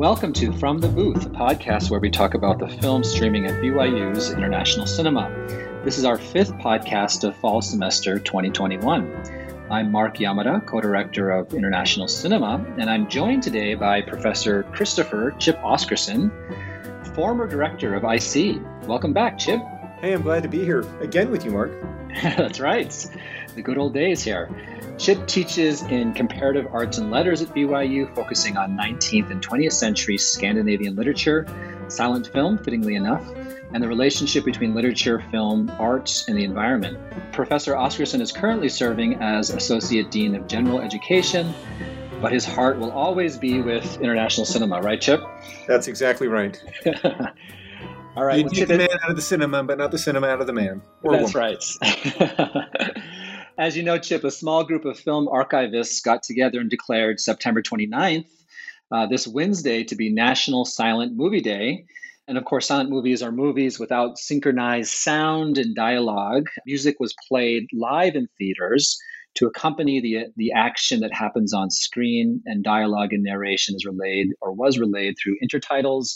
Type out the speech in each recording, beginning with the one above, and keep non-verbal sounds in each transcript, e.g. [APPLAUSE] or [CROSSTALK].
Welcome to From the Booth, a podcast where we talk about the film streaming at BYU's International Cinema. This is our fifth podcast of fall semester 2021. I'm Mark Yamada, co director of International Cinema, and I'm joined today by Professor Christopher Chip Oscarson, former director of IC. Welcome back, Chip. Hey, I'm glad to be here again with you, Mark. [LAUGHS] That's right. The good old days here. Chip teaches in comparative arts and letters at BYU, focusing on 19th and 20th century Scandinavian literature, silent film, fittingly enough, and the relationship between literature, film, arts, and the environment. Professor Oscarson is currently serving as Associate Dean of General Education, but his heart will always be with international cinema, right, Chip? That's exactly right. [LAUGHS] All right. You take the man out of the cinema, but not the cinema out of the man. That's woman. right. [LAUGHS] As you know, Chip, a small group of film archivists got together and declared September 29th, uh, this Wednesday, to be National Silent Movie Day. And of course, silent movies are movies without synchronized sound and dialogue. Music was played live in theaters to accompany the, the action that happens on screen, and dialogue and narration is relayed or was relayed through intertitles,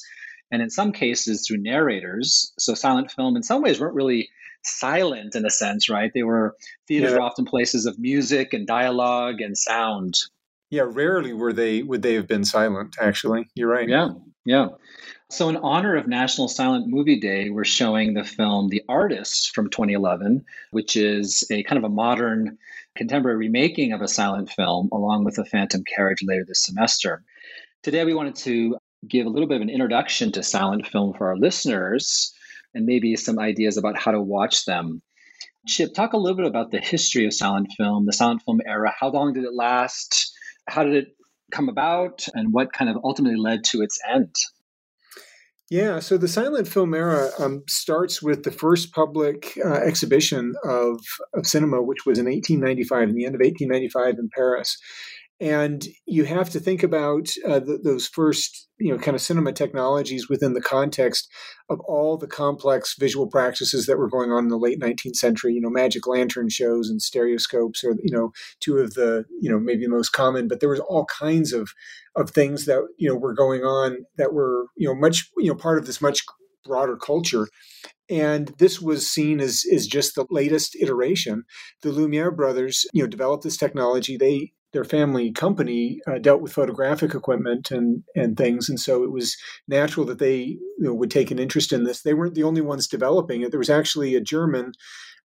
and in some cases through narrators. So, silent film in some ways weren't really silent in a sense, right? They were theaters yeah. were often places of music and dialogue and sound. Yeah, rarely were they would they have been silent. Actually, you're right. Yeah, yeah. So, in honor of National Silent Movie Day, we're showing the film The Artist from 2011, which is a kind of a modern contemporary remaking of a silent film, along with The Phantom Carriage later this semester. Today, we wanted to give a little bit of an introduction to silent film for our listeners and maybe some ideas about how to watch them. Chip, talk a little bit about the history of silent film, the silent film era. How long did it last? How did it come about? And what kind of ultimately led to its end? Yeah, so the silent film era um, starts with the first public uh, exhibition of, of cinema, which was in 1895, in the end of 1895 in Paris and you have to think about uh, the, those first you know kind of cinema technologies within the context of all the complex visual practices that were going on in the late 19th century you know magic lantern shows and stereoscopes are you know two of the you know maybe the most common but there was all kinds of of things that you know were going on that were you know much you know part of this much broader culture and this was seen as, as just the latest iteration. The Lumiere brothers, you know, developed this technology. They their family company uh, dealt with photographic equipment and and things, and so it was natural that they you know, would take an interest in this. They weren't the only ones developing it. There was actually a German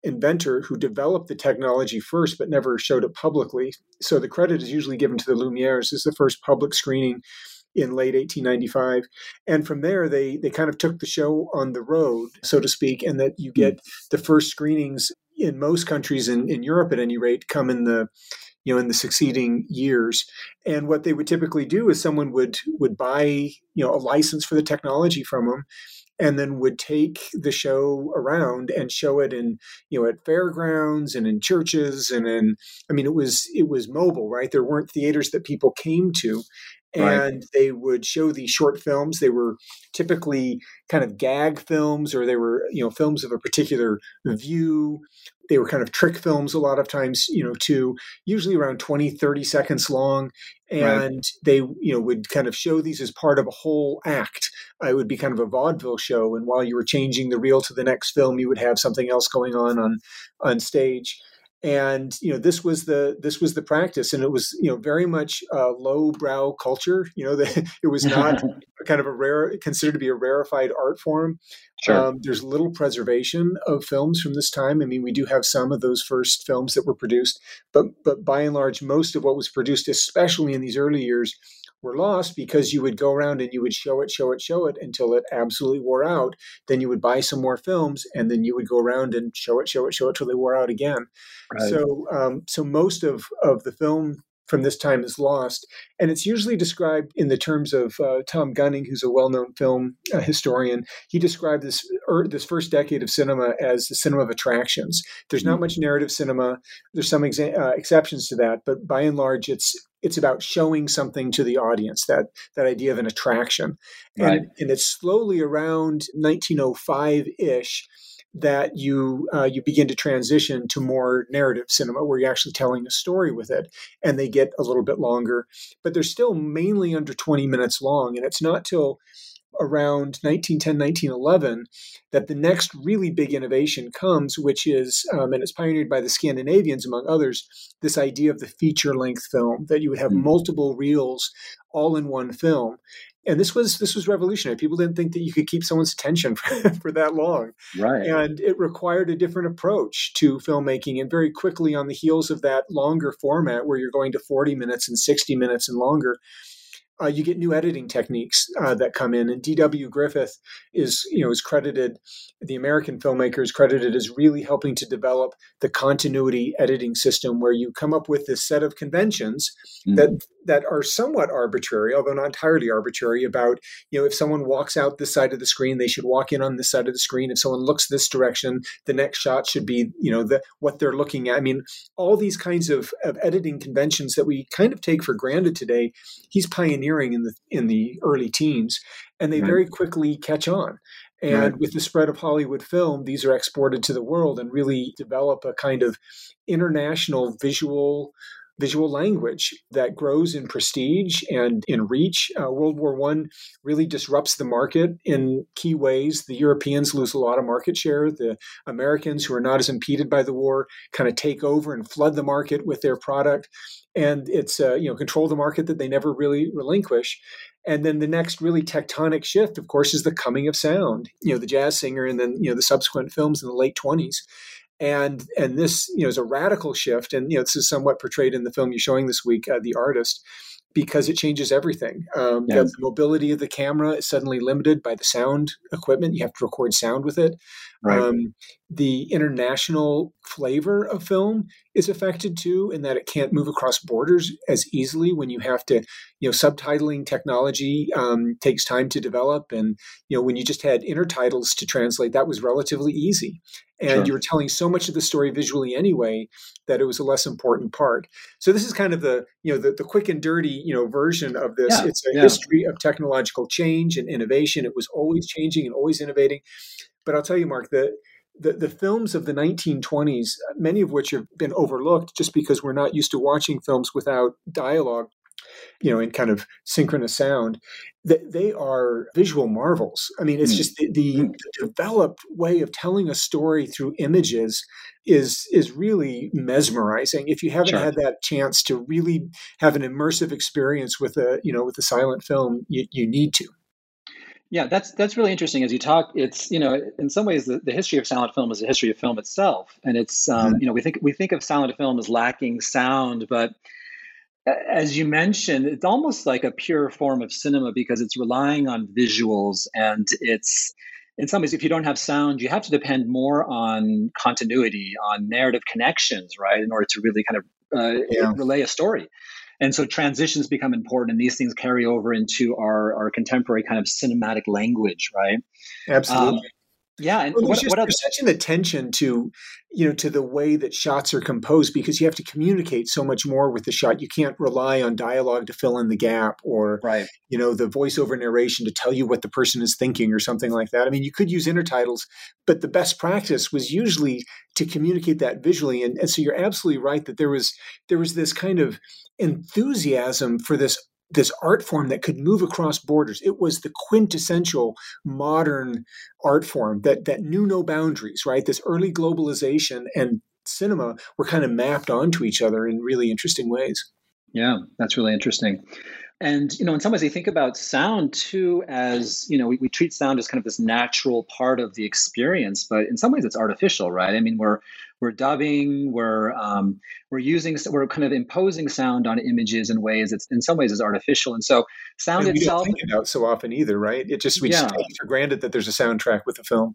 inventor who developed the technology first, but never showed it publicly. So the credit is usually given to the Lumieres as the first public screening in late 1895 and from there they they kind of took the show on the road so to speak and that you get hmm. the first screenings in most countries in, in Europe at any rate come in the you know in the succeeding years. And what they would typically do is someone would would buy you know a license for the technology from them and then would take the show around and show it in you know at fairgrounds and in churches and in i mean it was it was mobile right? There weren't theaters that people came to. And right. they would show these short films. They were typically kind of gag films or they were you know films of a particular view they were kind of trick films a lot of times you know too usually around 20 30 seconds long. And right. they you know would kind of show these as part of a whole act. It would be kind of a vaudeville show and while you were changing the reel to the next film you would have something else going on on on stage and you know this was the this was the practice and it was you know very much uh, low brow culture you know [LAUGHS] that it was not [LAUGHS] kind of a rare considered to be a rarefied art form sure. Um, there's little preservation of films from this time i mean we do have some of those first films that were produced but but by and large most of what was produced especially in these early years were lost because you would go around and you would show it, show it, show it until it absolutely wore out. Then you would buy some more films, and then you would go around and show it, show it, show it till they wore out again. Right. So, um, so most of of the film from this time is lost. And it's usually described in the terms of uh, Tom Gunning, who's a well known film uh, historian. He described this, er, this first decade of cinema as the cinema of attractions. There's not mm-hmm. much narrative cinema, there's some exa- uh, exceptions to that, but by and large, it's it's about showing something to the audience that that idea of an attraction and, right. and it's slowly around 1905-ish that you uh, you begin to transition to more narrative cinema where you're actually telling a story with it and they get a little bit longer but they're still mainly under 20 minutes long and it's not till around 1910 1911 that the next really big innovation comes which is um, and it's pioneered by the scandinavians among others this idea of the feature length film that you would have mm-hmm. multiple reels all in one film and this was this was revolutionary. People didn't think that you could keep someone's attention [LAUGHS] for, for, that long, right? And it required a different approach to filmmaking. And very quickly, on the heels of that longer format, where you're going to 40 minutes and 60 minutes and longer, uh, you get new editing techniques uh, that come in. And D.W. Griffith is, you know, is credited, the American filmmaker is credited as really helping to develop the continuity editing system, where you come up with this set of conventions mm-hmm. that that are somewhat arbitrary, although not entirely arbitrary. About, you know, if someone walks out this side of the screen, they should walk in on this side of the screen. If someone looks this direction, the next shot should be, you know, the what they're looking at. I mean, all these kinds of, of editing conventions that we kind of take for granted today. He's pioneering in the in the early teens, and they right. very quickly catch on. And right. with the spread of Hollywood film, these are exported to the world and really develop a kind of international visual visual language that grows in prestige and in reach. Uh, World War One really disrupts the market in key ways. The Europeans lose a lot of market share. The Americans, who are not as impeded by the war, kind of take over and flood the market with their product, and it's uh, you know control the market that they never really relinquish. And then the next really tectonic shift, of course, is the coming of sound. You know, the jazz singer, and then you know the subsequent films in the late twenties and and this you know is a radical shift and you know this is somewhat portrayed in the film you're showing this week uh, the artist because it changes everything. Um, yeah. the mobility of the camera is suddenly limited by the sound equipment. You have to record sound with it. Right. um, the international flavor of film is affected too in that it can't move across borders as easily when you have to you know subtitling technology um, takes time to develop. And you know when you just had intertitles to translate that was relatively easy and sure. you were telling so much of the story visually anyway that it was a less important part so this is kind of the you know the, the quick and dirty you know version of this yeah, it's a yeah. history of technological change and innovation it was always changing and always innovating but i'll tell you mark the the, the films of the 1920s, many of which have been overlooked just because we're not used to watching films without dialogue, you know, in kind of synchronous sound, that they are visual marvels. I mean, it's mm. just the, the, mm. the, developed way of telling a story through images is is really mesmerizing. If you haven't sure. had that chance to really have an immersive experience with a you know with a silent film, you, you need to. Yeah, that's that's really interesting. As you talk, it's you know, in some ways, the, the history of silent film is a history of film itself, and it's um, mm-hmm. you know, we think we think of silent film as lacking sound, but as you mentioned, it's almost like a pure form of cinema because it's relying on visuals, and it's in some ways, if you don't have sound, you have to depend more on continuity, on narrative connections, right, in order to really kind of uh, yeah. relay a story. And so transitions become important and these things carry over into our, our contemporary kind of cinematic language right? Absolutely. um, yeah, and well, what, just, what there's such an attention to, you know, to the way that shots are composed because you have to communicate so much more with the shot. You can't rely on dialogue to fill in the gap, or right. you know, the voiceover narration to tell you what the person is thinking, or something like that. I mean, you could use intertitles, but the best practice was usually to communicate that visually. And, and so you're absolutely right that there was there was this kind of enthusiasm for this this art form that could move across borders. It was the quintessential modern art form that that knew no boundaries, right? This early globalization and cinema were kind of mapped onto each other in really interesting ways. Yeah, that's really interesting. And you know, in some ways, they think about sound too as you know, we, we treat sound as kind of this natural part of the experience, but in some ways, it's artificial, right? I mean, we're we're dubbing, we're um, we're using, we're kind of imposing sound on images in ways that's in some ways is artificial, and so sound and we itself. Don't think about so often either, right? It just we yeah. just take for granted that there's a soundtrack with the film,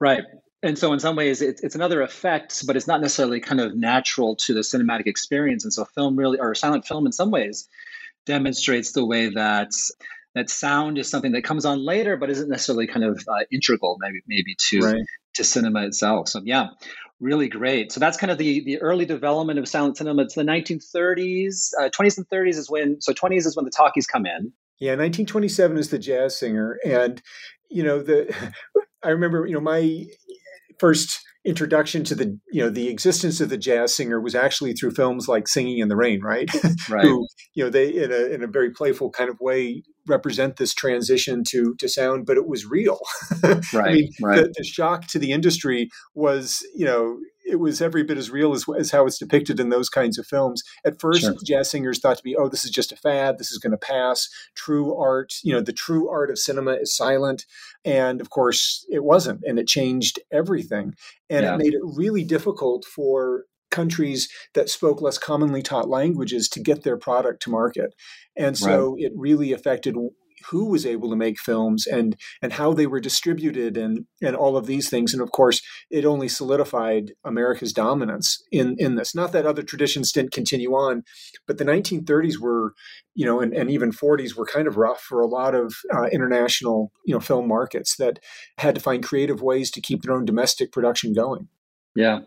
right? And so, in some ways, it, it's another effect, but it's not necessarily kind of natural to the cinematic experience. And so, film really, or silent film, in some ways, demonstrates the way that that sound is something that comes on later, but isn't necessarily kind of uh, integral, maybe maybe to right. to cinema itself. So yeah, really great. So that's kind of the the early development of silent cinema. It's the 1930s, uh, 20s and 30s is when. So 20s is when the talkies come in. Yeah, 1927 is the jazz singer, and you know the. [LAUGHS] I remember, you know, my first introduction to the you know the existence of the jazz singer was actually through films like Singing in the Rain, right? [LAUGHS] Right. Who you know they in a in a very playful kind of way represent this transition to to sound, but it was real. [LAUGHS] right. I mean, right. The, the shock to the industry was you know it was every bit as real as, as how it's depicted in those kinds of films. At first, sure. jazz singers thought to be, oh, this is just a fad. This is going to pass. True art, you know, the true art of cinema is silent. And of course, it wasn't. And it changed everything. And yeah. it made it really difficult for countries that spoke less commonly taught languages to get their product to market. And so right. it really affected who was able to make films and and how they were distributed and and all of these things. And of course it only solidified America's dominance in in this. Not that other traditions didn't continue on but the 1930s were you know and, and even 40s were kind of rough for a lot of uh, international you know film markets that had to find creative ways to keep their own domestic production going yeah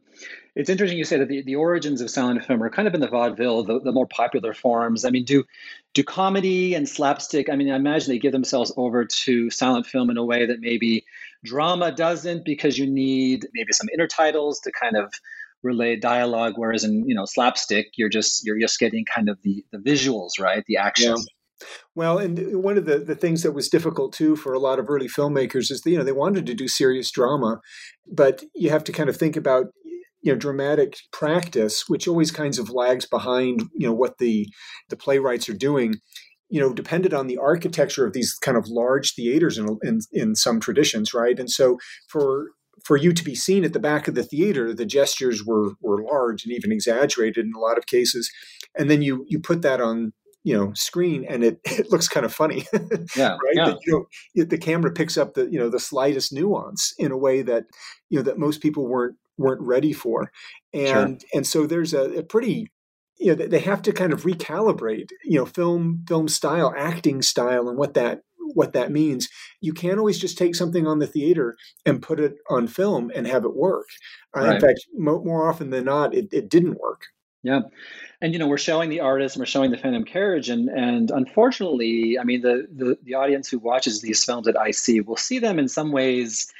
it's interesting you say that the, the origins of silent film are kind of in the vaudeville, the, the more popular forms. I mean, do do comedy and slapstick? I mean, I imagine they give themselves over to silent film in a way that maybe drama doesn't, because you need maybe some intertitles to kind of relay dialogue. Whereas in you know slapstick, you're just you're just getting kind of the the visuals, right? The action. Yeah. Well, and one of the, the things that was difficult too for a lot of early filmmakers is that, you know they wanted to do serious drama, but you have to kind of think about you know dramatic practice which always kinds of lags behind you know what the the playwrights are doing you know depended on the architecture of these kind of large theaters in, in in some traditions right? And so for for you to be seen at the back of the theater the gestures were were large and even exaggerated in a lot of cases and then you you put that on you know screen and it, [LAUGHS] it looks kind of funny [LAUGHS] yeah right? yeah. you know the camera picks up the you know the slightest nuance in a way that you know that most people weren't weren't ready for. And sure. and so there's a, a pretty you know they have to kind of recalibrate you know film film style acting style and what that what that means. You can't always just take something on the theater and put it on film and have it work. Uh, in fact mo- more often than not it, it didn't work yeah. And you know we're showing the artist and we're showing the phantom carriage and and unfortunately i mean the the, the audience who watches these films at ic will see them in some ways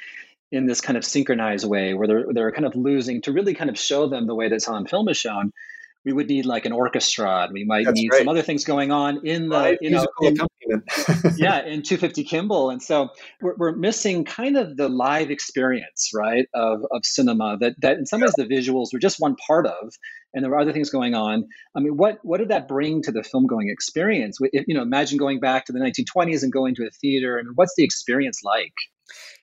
in this kind of synchronized way where they're they're kind of losing to really kind of show them the way that silent film is shown we would need like an orchestra and we might That's need right. some other things going on in the right. you know in, [LAUGHS] yeah in 250 kimball and so we're, we're missing kind of the live experience right of, of cinema that that in some ways the visuals were just one part of and there were other things going on i mean what what did that bring to the film going experience if, you know imagine going back to the 1920s and going to a theater I and mean, what's the experience like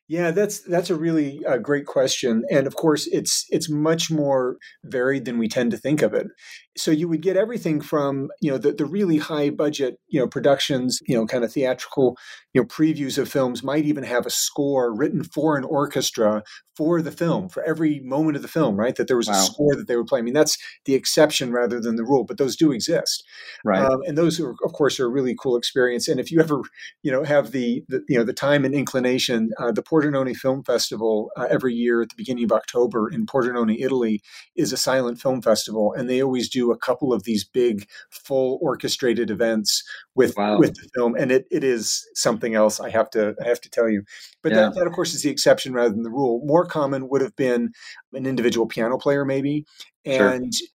yeah, that's that's a really uh, great question, and of course, it's it's much more varied than we tend to think of it. So you would get everything from you know the, the really high budget you know productions, you know, kind of theatrical you know previews of films might even have a score written for an orchestra for the film for every moment of the film, right? That there was wow. a score that they would play. I mean, that's the exception rather than the rule, but those do exist, right? Um, and those, are, of course, are a really cool experience. And if you ever you know have the, the you know the time and inclination, uh, the Pordenone Film Festival uh, every year at the beginning of October in Pordenone, Italy, is a silent film festival, and they always do a couple of these big, full orchestrated events with wow. with the film, and it, it is something else. I have to I have to tell you, but yeah. that, that of course is the exception rather than the rule. More common would have been an individual piano player, maybe, and. Sure.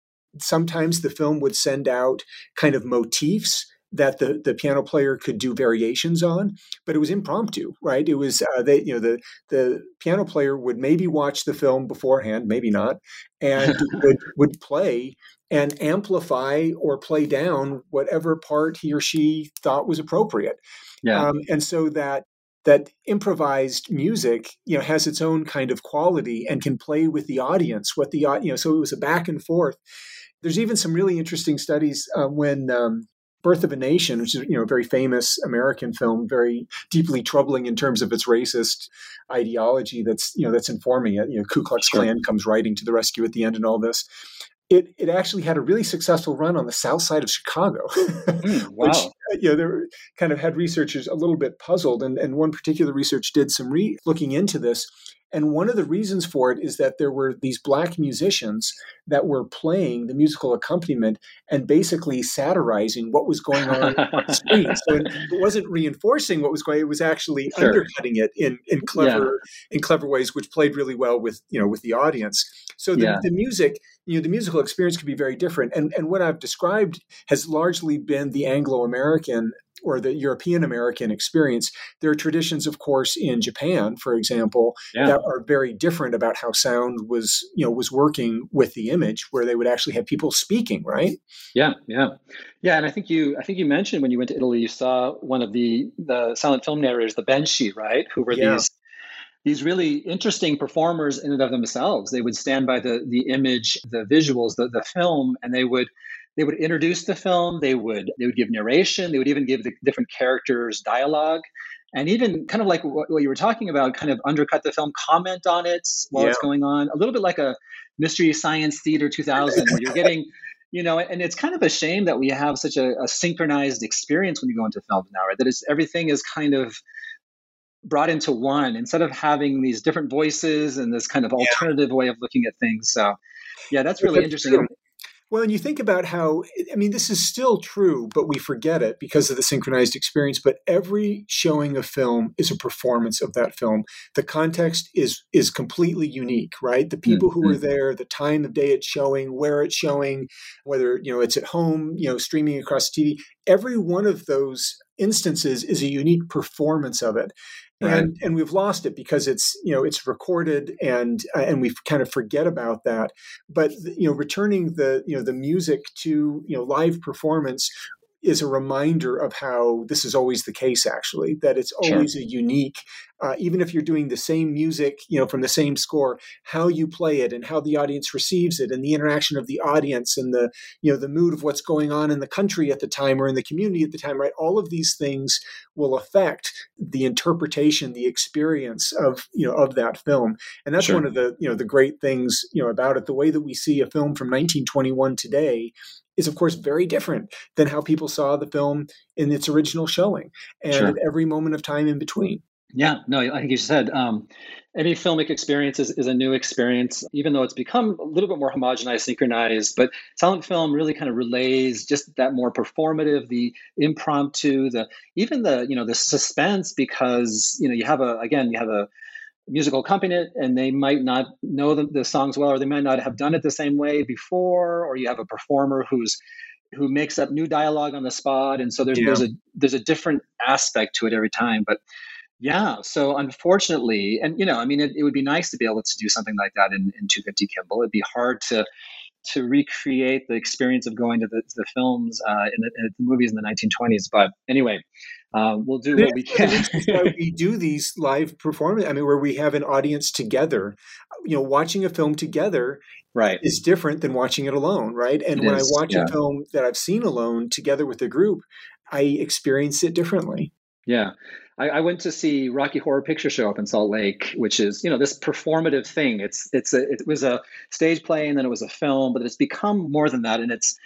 Sometimes the film would send out kind of motifs that the, the piano player could do variations on, but it was impromptu, right? It was uh, they you know the the piano player would maybe watch the film beforehand, maybe not, and [LAUGHS] would would play and amplify or play down whatever part he or she thought was appropriate. Yeah, um, and so that that improvised music you know has its own kind of quality and can play with the audience what the you know so it was a back and forth there's even some really interesting studies uh, when um, Birth of a Nation, which is you know a very famous American film, very deeply troubling in terms of its racist ideology that's you know that's informing it. You know, Ku Klux sure. Klan comes riding to the rescue at the end and all this. It, it actually had a really successful run on the south side of Chicago, [LAUGHS] mm, wow. which you know, they kind of had researchers a little bit puzzled, and and one particular research did some re looking into this, and one of the reasons for it is that there were these black musicians that were playing the musical accompaniment and basically satirizing what was going on on the [LAUGHS] screen. So it wasn't reinforcing what was going; it was actually sure. undercutting it in in clever yeah. in clever ways, which played really well with you know with the audience. So the, yeah. the music, you know, the musical experience could be very different. And and what I've described has largely been the Anglo American or the European American experience. There are traditions, of course, in Japan, for example, yeah. that are very different about how sound was, you know, was working with the image, where they would actually have people speaking, right? Yeah, yeah, yeah. And I think you, I think you mentioned when you went to Italy, you saw one of the the silent film narrators, the Benshi, right, who were yeah. these these really interesting performers in and of themselves. They would stand by the the image, the visuals, the the film, and they would they would introduce the film they would they would give narration they would even give the different characters dialogue and even kind of like what, what you were talking about kind of undercut the film comment on it while yeah. it's going on a little bit like a mystery science theater 2000 where you're getting [LAUGHS] you know and it's kind of a shame that we have such a, a synchronized experience when you go into film now right that is everything is kind of brought into one instead of having these different voices and this kind of alternative yeah. way of looking at things so yeah that's really interesting well, and you think about how, I mean, this is still true, but we forget it because of the synchronized experience. But every showing of film is a performance of that film. The context is is completely unique, right? The people mm-hmm. who are mm-hmm. there, the time of day it's showing, where it's showing, whether you know it's at home, you know, streaming across TV. Every one of those instances is a unique performance of it. Right. and and we've lost it because it's you know it's recorded and uh, and we kind of forget about that but you know returning the you know the music to you know live performance is a reminder of how this is always the case actually that it's always sure. a unique uh, even if you're doing the same music you know from the same score how you play it and how the audience receives it and the interaction of the audience and the you know the mood of what's going on in the country at the time or in the community at the time right all of these things will affect the interpretation the experience of you know of that film and that's sure. one of the you know the great things you know about it the way that we see a film from 1921 today is of course very different than how people saw the film in its original showing and sure. every moment of time in between yeah no i think you said um, any filmic experience is, is a new experience even though it's become a little bit more homogenized synchronized but silent film really kind of relays just that more performative the impromptu the even the you know the suspense because you know you have a again you have a musical accompaniment and they might not know the, the, songs well or they might not have done it the same way before or you have a performer who's who makes up new dialogue on the spot and so there's yeah. there's a there's a different aspect to it every time but yeah so unfortunately and you know i mean it, it would be nice to be able to do something like that in, in 250 kimball it'd be hard to to recreate the experience of going to the, the films uh, in, the, in the movies in the 1920s but anyway uh, we'll do what we can. we [LAUGHS] do these live performances. I mean, where we have an audience together. You know, watching a film together right is different than watching it alone, right? And it when is, I watch yeah. a film that I've seen alone together with a group, I experience it differently. Yeah. I, I, went to see Rocky Horror Picture Show up in Salt Lake, which is you know this performative thing. It's it's a, it was a stage play and then it was a film, but it's become more than that, and it's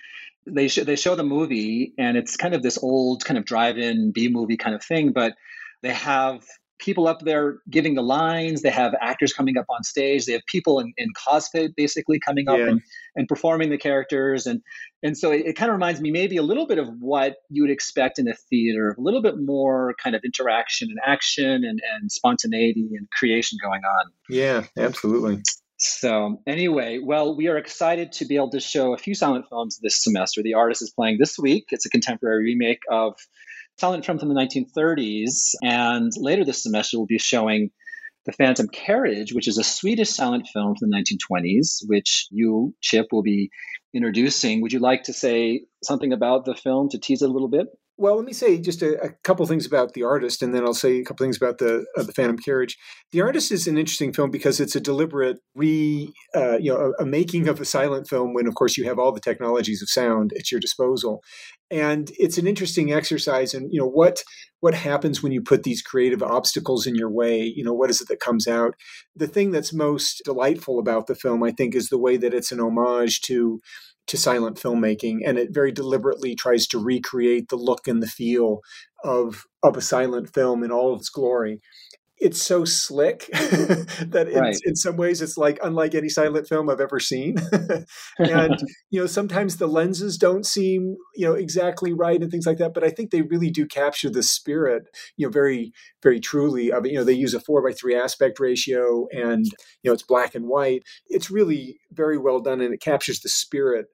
they show they show the movie and it's kind of this old kind of drive-in B movie kind of thing, but they have people up there giving the lines. They have actors coming up on stage. They have people in, in cosplay basically coming up yeah. and, and performing the characters. And and so it, it, kind of reminds me maybe a little bit of what you would expect in a theater, a little bit more kind of interaction and action and, and spontaneity and creation going on. Yeah, absolutely. So, anyway, well, we are excited to be able to show a few silent films this semester. The artist is playing this week. It's a contemporary remake of silent film from the 1930s. And later this semester, we'll be showing The Phantom Carriage, which is a Swedish silent film from the 1920s, which you, Chip, will be introducing. Would you like to say something about the film to tease it a little bit? Well, let me say just a, a couple things about the artist, and then I'll say a couple things about the uh, the Phantom Carriage. The artist is an interesting film because it's a deliberate re, uh, you know, a, a, making of a silent film. When of course you have all the technologies of sound at your disposal, and it's an interesting exercise. And you know what what happens when you put these creative obstacles in your way? You know what is it that comes out? The thing that's most delightful about the film, I think, is the way that it's an homage to to silent filmmaking, and it very deliberately tries to recreate the look and the feel of of a silent film in all its glory it's so slick [LAUGHS] that in, right. in, some ways it's like unlike any silent film I've ever seen. [LAUGHS] and [LAUGHS] you know, sometimes the lenses don't seem you know exactly right and things like that. But I think they really do capture the spirit, you know, very very truly of it. You know, they use a four by three aspect ratio, and you know, it's black and white. It's really very well done, and it captures the spirit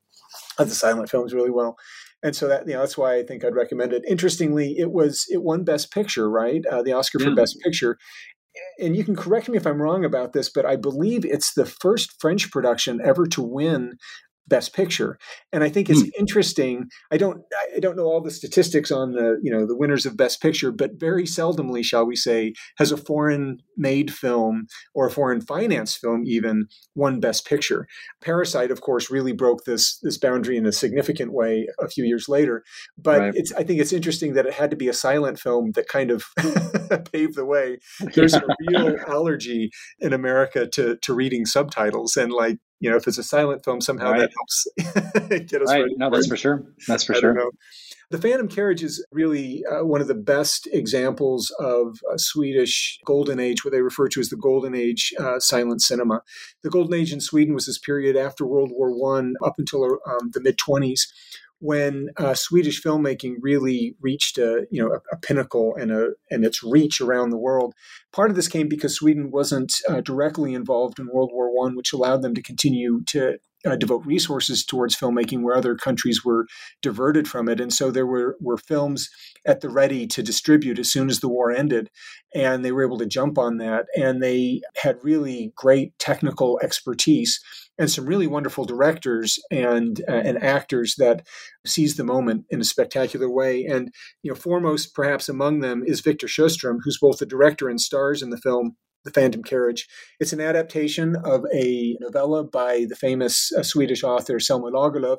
of the silent films really well and so that you know that's why I think I'd recommend it. Interestingly, it was it won Best Picture, right? Uh, the Oscar yeah. for Best Picture. And you can correct me if I'm wrong about this, but I believe it's the first French production ever to win best picture and i think it's mm. interesting i don't i don't know all the statistics on the you know the winners of best picture but very seldomly shall we say has a foreign made film or a foreign finance film even won best picture parasite of course really broke this this boundary in a significant way a few years later but right. it's i think it's interesting that it had to be a silent film that kind of [LAUGHS] paved the way [LAUGHS] there's a real allergy in america to to reading subtitles and like you know, if it's a silent film, somehow right. that helps [LAUGHS] get us right. ready. No, that's for sure. That's for sure. The Phantom Carriage is really uh, one of the best examples of a Swedish golden age, what they refer to as the golden age uh, silent cinema. The golden age in Sweden was this period after World War One up until um, the mid 20s, when uh, Swedish filmmaking really reached a you know a, a, pinnacle and a and its reach around the world. Part of this came because Sweden wasn't uh, directly involved in World War One, which allowed them to continue to uh, devote resources towards filmmaking where other countries were diverted from it. And so there were, were films at the ready to distribute as soon as the war ended. And they were able to jump on that. And they had really great technical expertise and some really wonderful directors and uh, and actors that seize the moment in a spectacular way. And you know, foremost perhaps among them is Victor Sjöström, who's both the director and stars in the film The Phantom Carriage. It's an adaptation of a novella by the famous uh, Swedish author Selma Lagerlöf,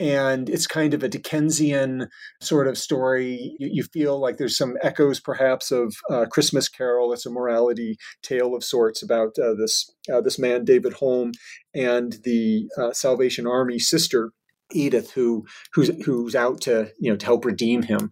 and it's kind of a Dickensian sort of story. You, you feel like there's some echoes, perhaps, of uh, Christmas Carol. It's a morality tale of sorts about uh, this uh, this man David Holm and the uh, Salvation Army sister Edith, who who's who's out to you know to help redeem him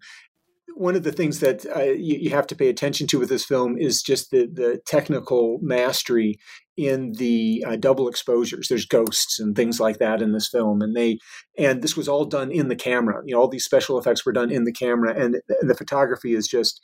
one of the things that uh, you, you, have to pay attention to with this film is just the the technical mastery in the uh, double exposures. There's ghosts and things like that in this film, and they and this was all done in the camera. You know, all these special effects were done in the camera, and the photography is just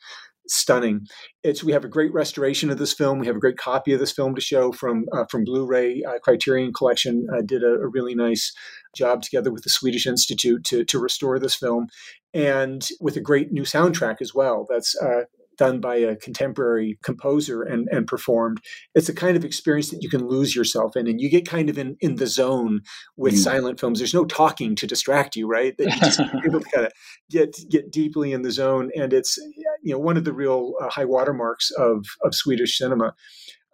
stunning. It's we have a great restoration of this film. We have a great copy of this film to show from uh, from Blu-ray. Uh, Criterion Collection uh, did a, a, really nice job together with the Swedish Institute to to restore this film, and with a great new soundtrack as well. That's uh, done by a contemporary composer and, and performed, it's a kind of experience that you can lose yourself in and you get kind of in, in the zone with mm. silent films. There's no talking to distract you, right? That you just [LAUGHS] able to kind of get get deeply in the zone. And it's you know one of the real uh, high watermarks of of Swedish cinema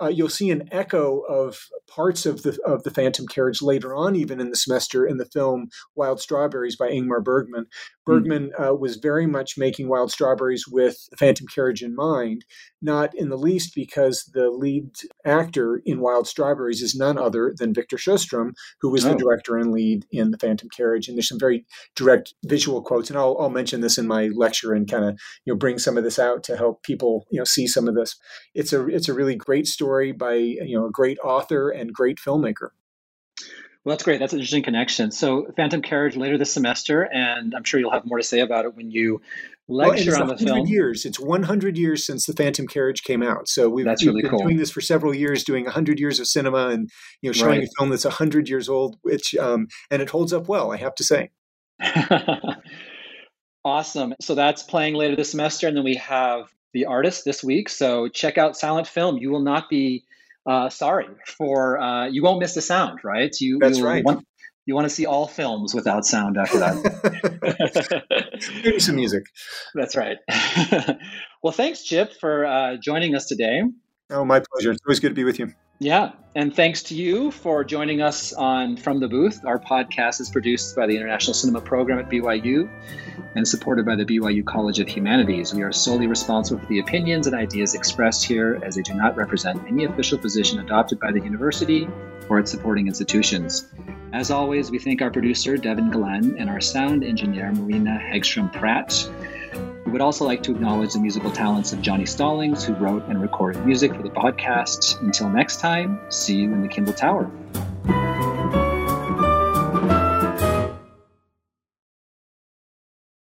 uh, you'll see an echo of parts of the of the Phantom Carriage later on, even in the semester, in the film Wild Strawberries by Ingmar Bergman. Hmm. Bergman mm. uh, was very much making Wild Strawberries with the Phantom Carriage in mind, not in the least because the lead actor in Wild Strawberries is none other than Victor Sjöström, who was oh. the director and lead in the Phantom Carriage. And there's some very direct visual quotes, and I'll, I'll mention this in my lecture and kind of you know bring some of this out to help people you know see some of this. It's a it's a really great story story by you know a great author and great filmmaker. Well, that's great. That's an interesting connection. So, Phantom Carriage later this semester, and I'm sure you'll have more to say about it when you lecture well, on the film. Years. It's 100 years since the Phantom Carriage came out. So we've, that's we've really been cool. doing this for several years, doing 100 years of cinema, and you know, showing right. a film that's 100 years old, which um, and it holds up well, I have to say. [LAUGHS] awesome. So that's playing later this semester, and then we have the artist this week. So check out Silent Film. You will not be uh, sorry for uh, you won't miss the sound, right? You that's you right. Want, you want to see all films without sound after that. [LAUGHS] [LAUGHS] Maybe some music. That's right. [LAUGHS] well, thanks, Chip, for uh, joining us today. Oh, my pleasure. It's always good to be with you. Yeah. And thanks to you for joining us on From the Booth. Our podcast is produced by the International Cinema Program at BYU and supported by the BYU College of Humanities. We are solely responsible for the opinions and ideas expressed here as they do not represent any official position adopted by the university or its supporting institutions. As always, we thank our producer, Devin Glenn, and our sound engineer, Marina Hegstrom Pratt. We would also like to acknowledge the musical talents of Johnny Stallings, who wrote and recorded music for the podcast. Until next time, see you in the Kimball Tower.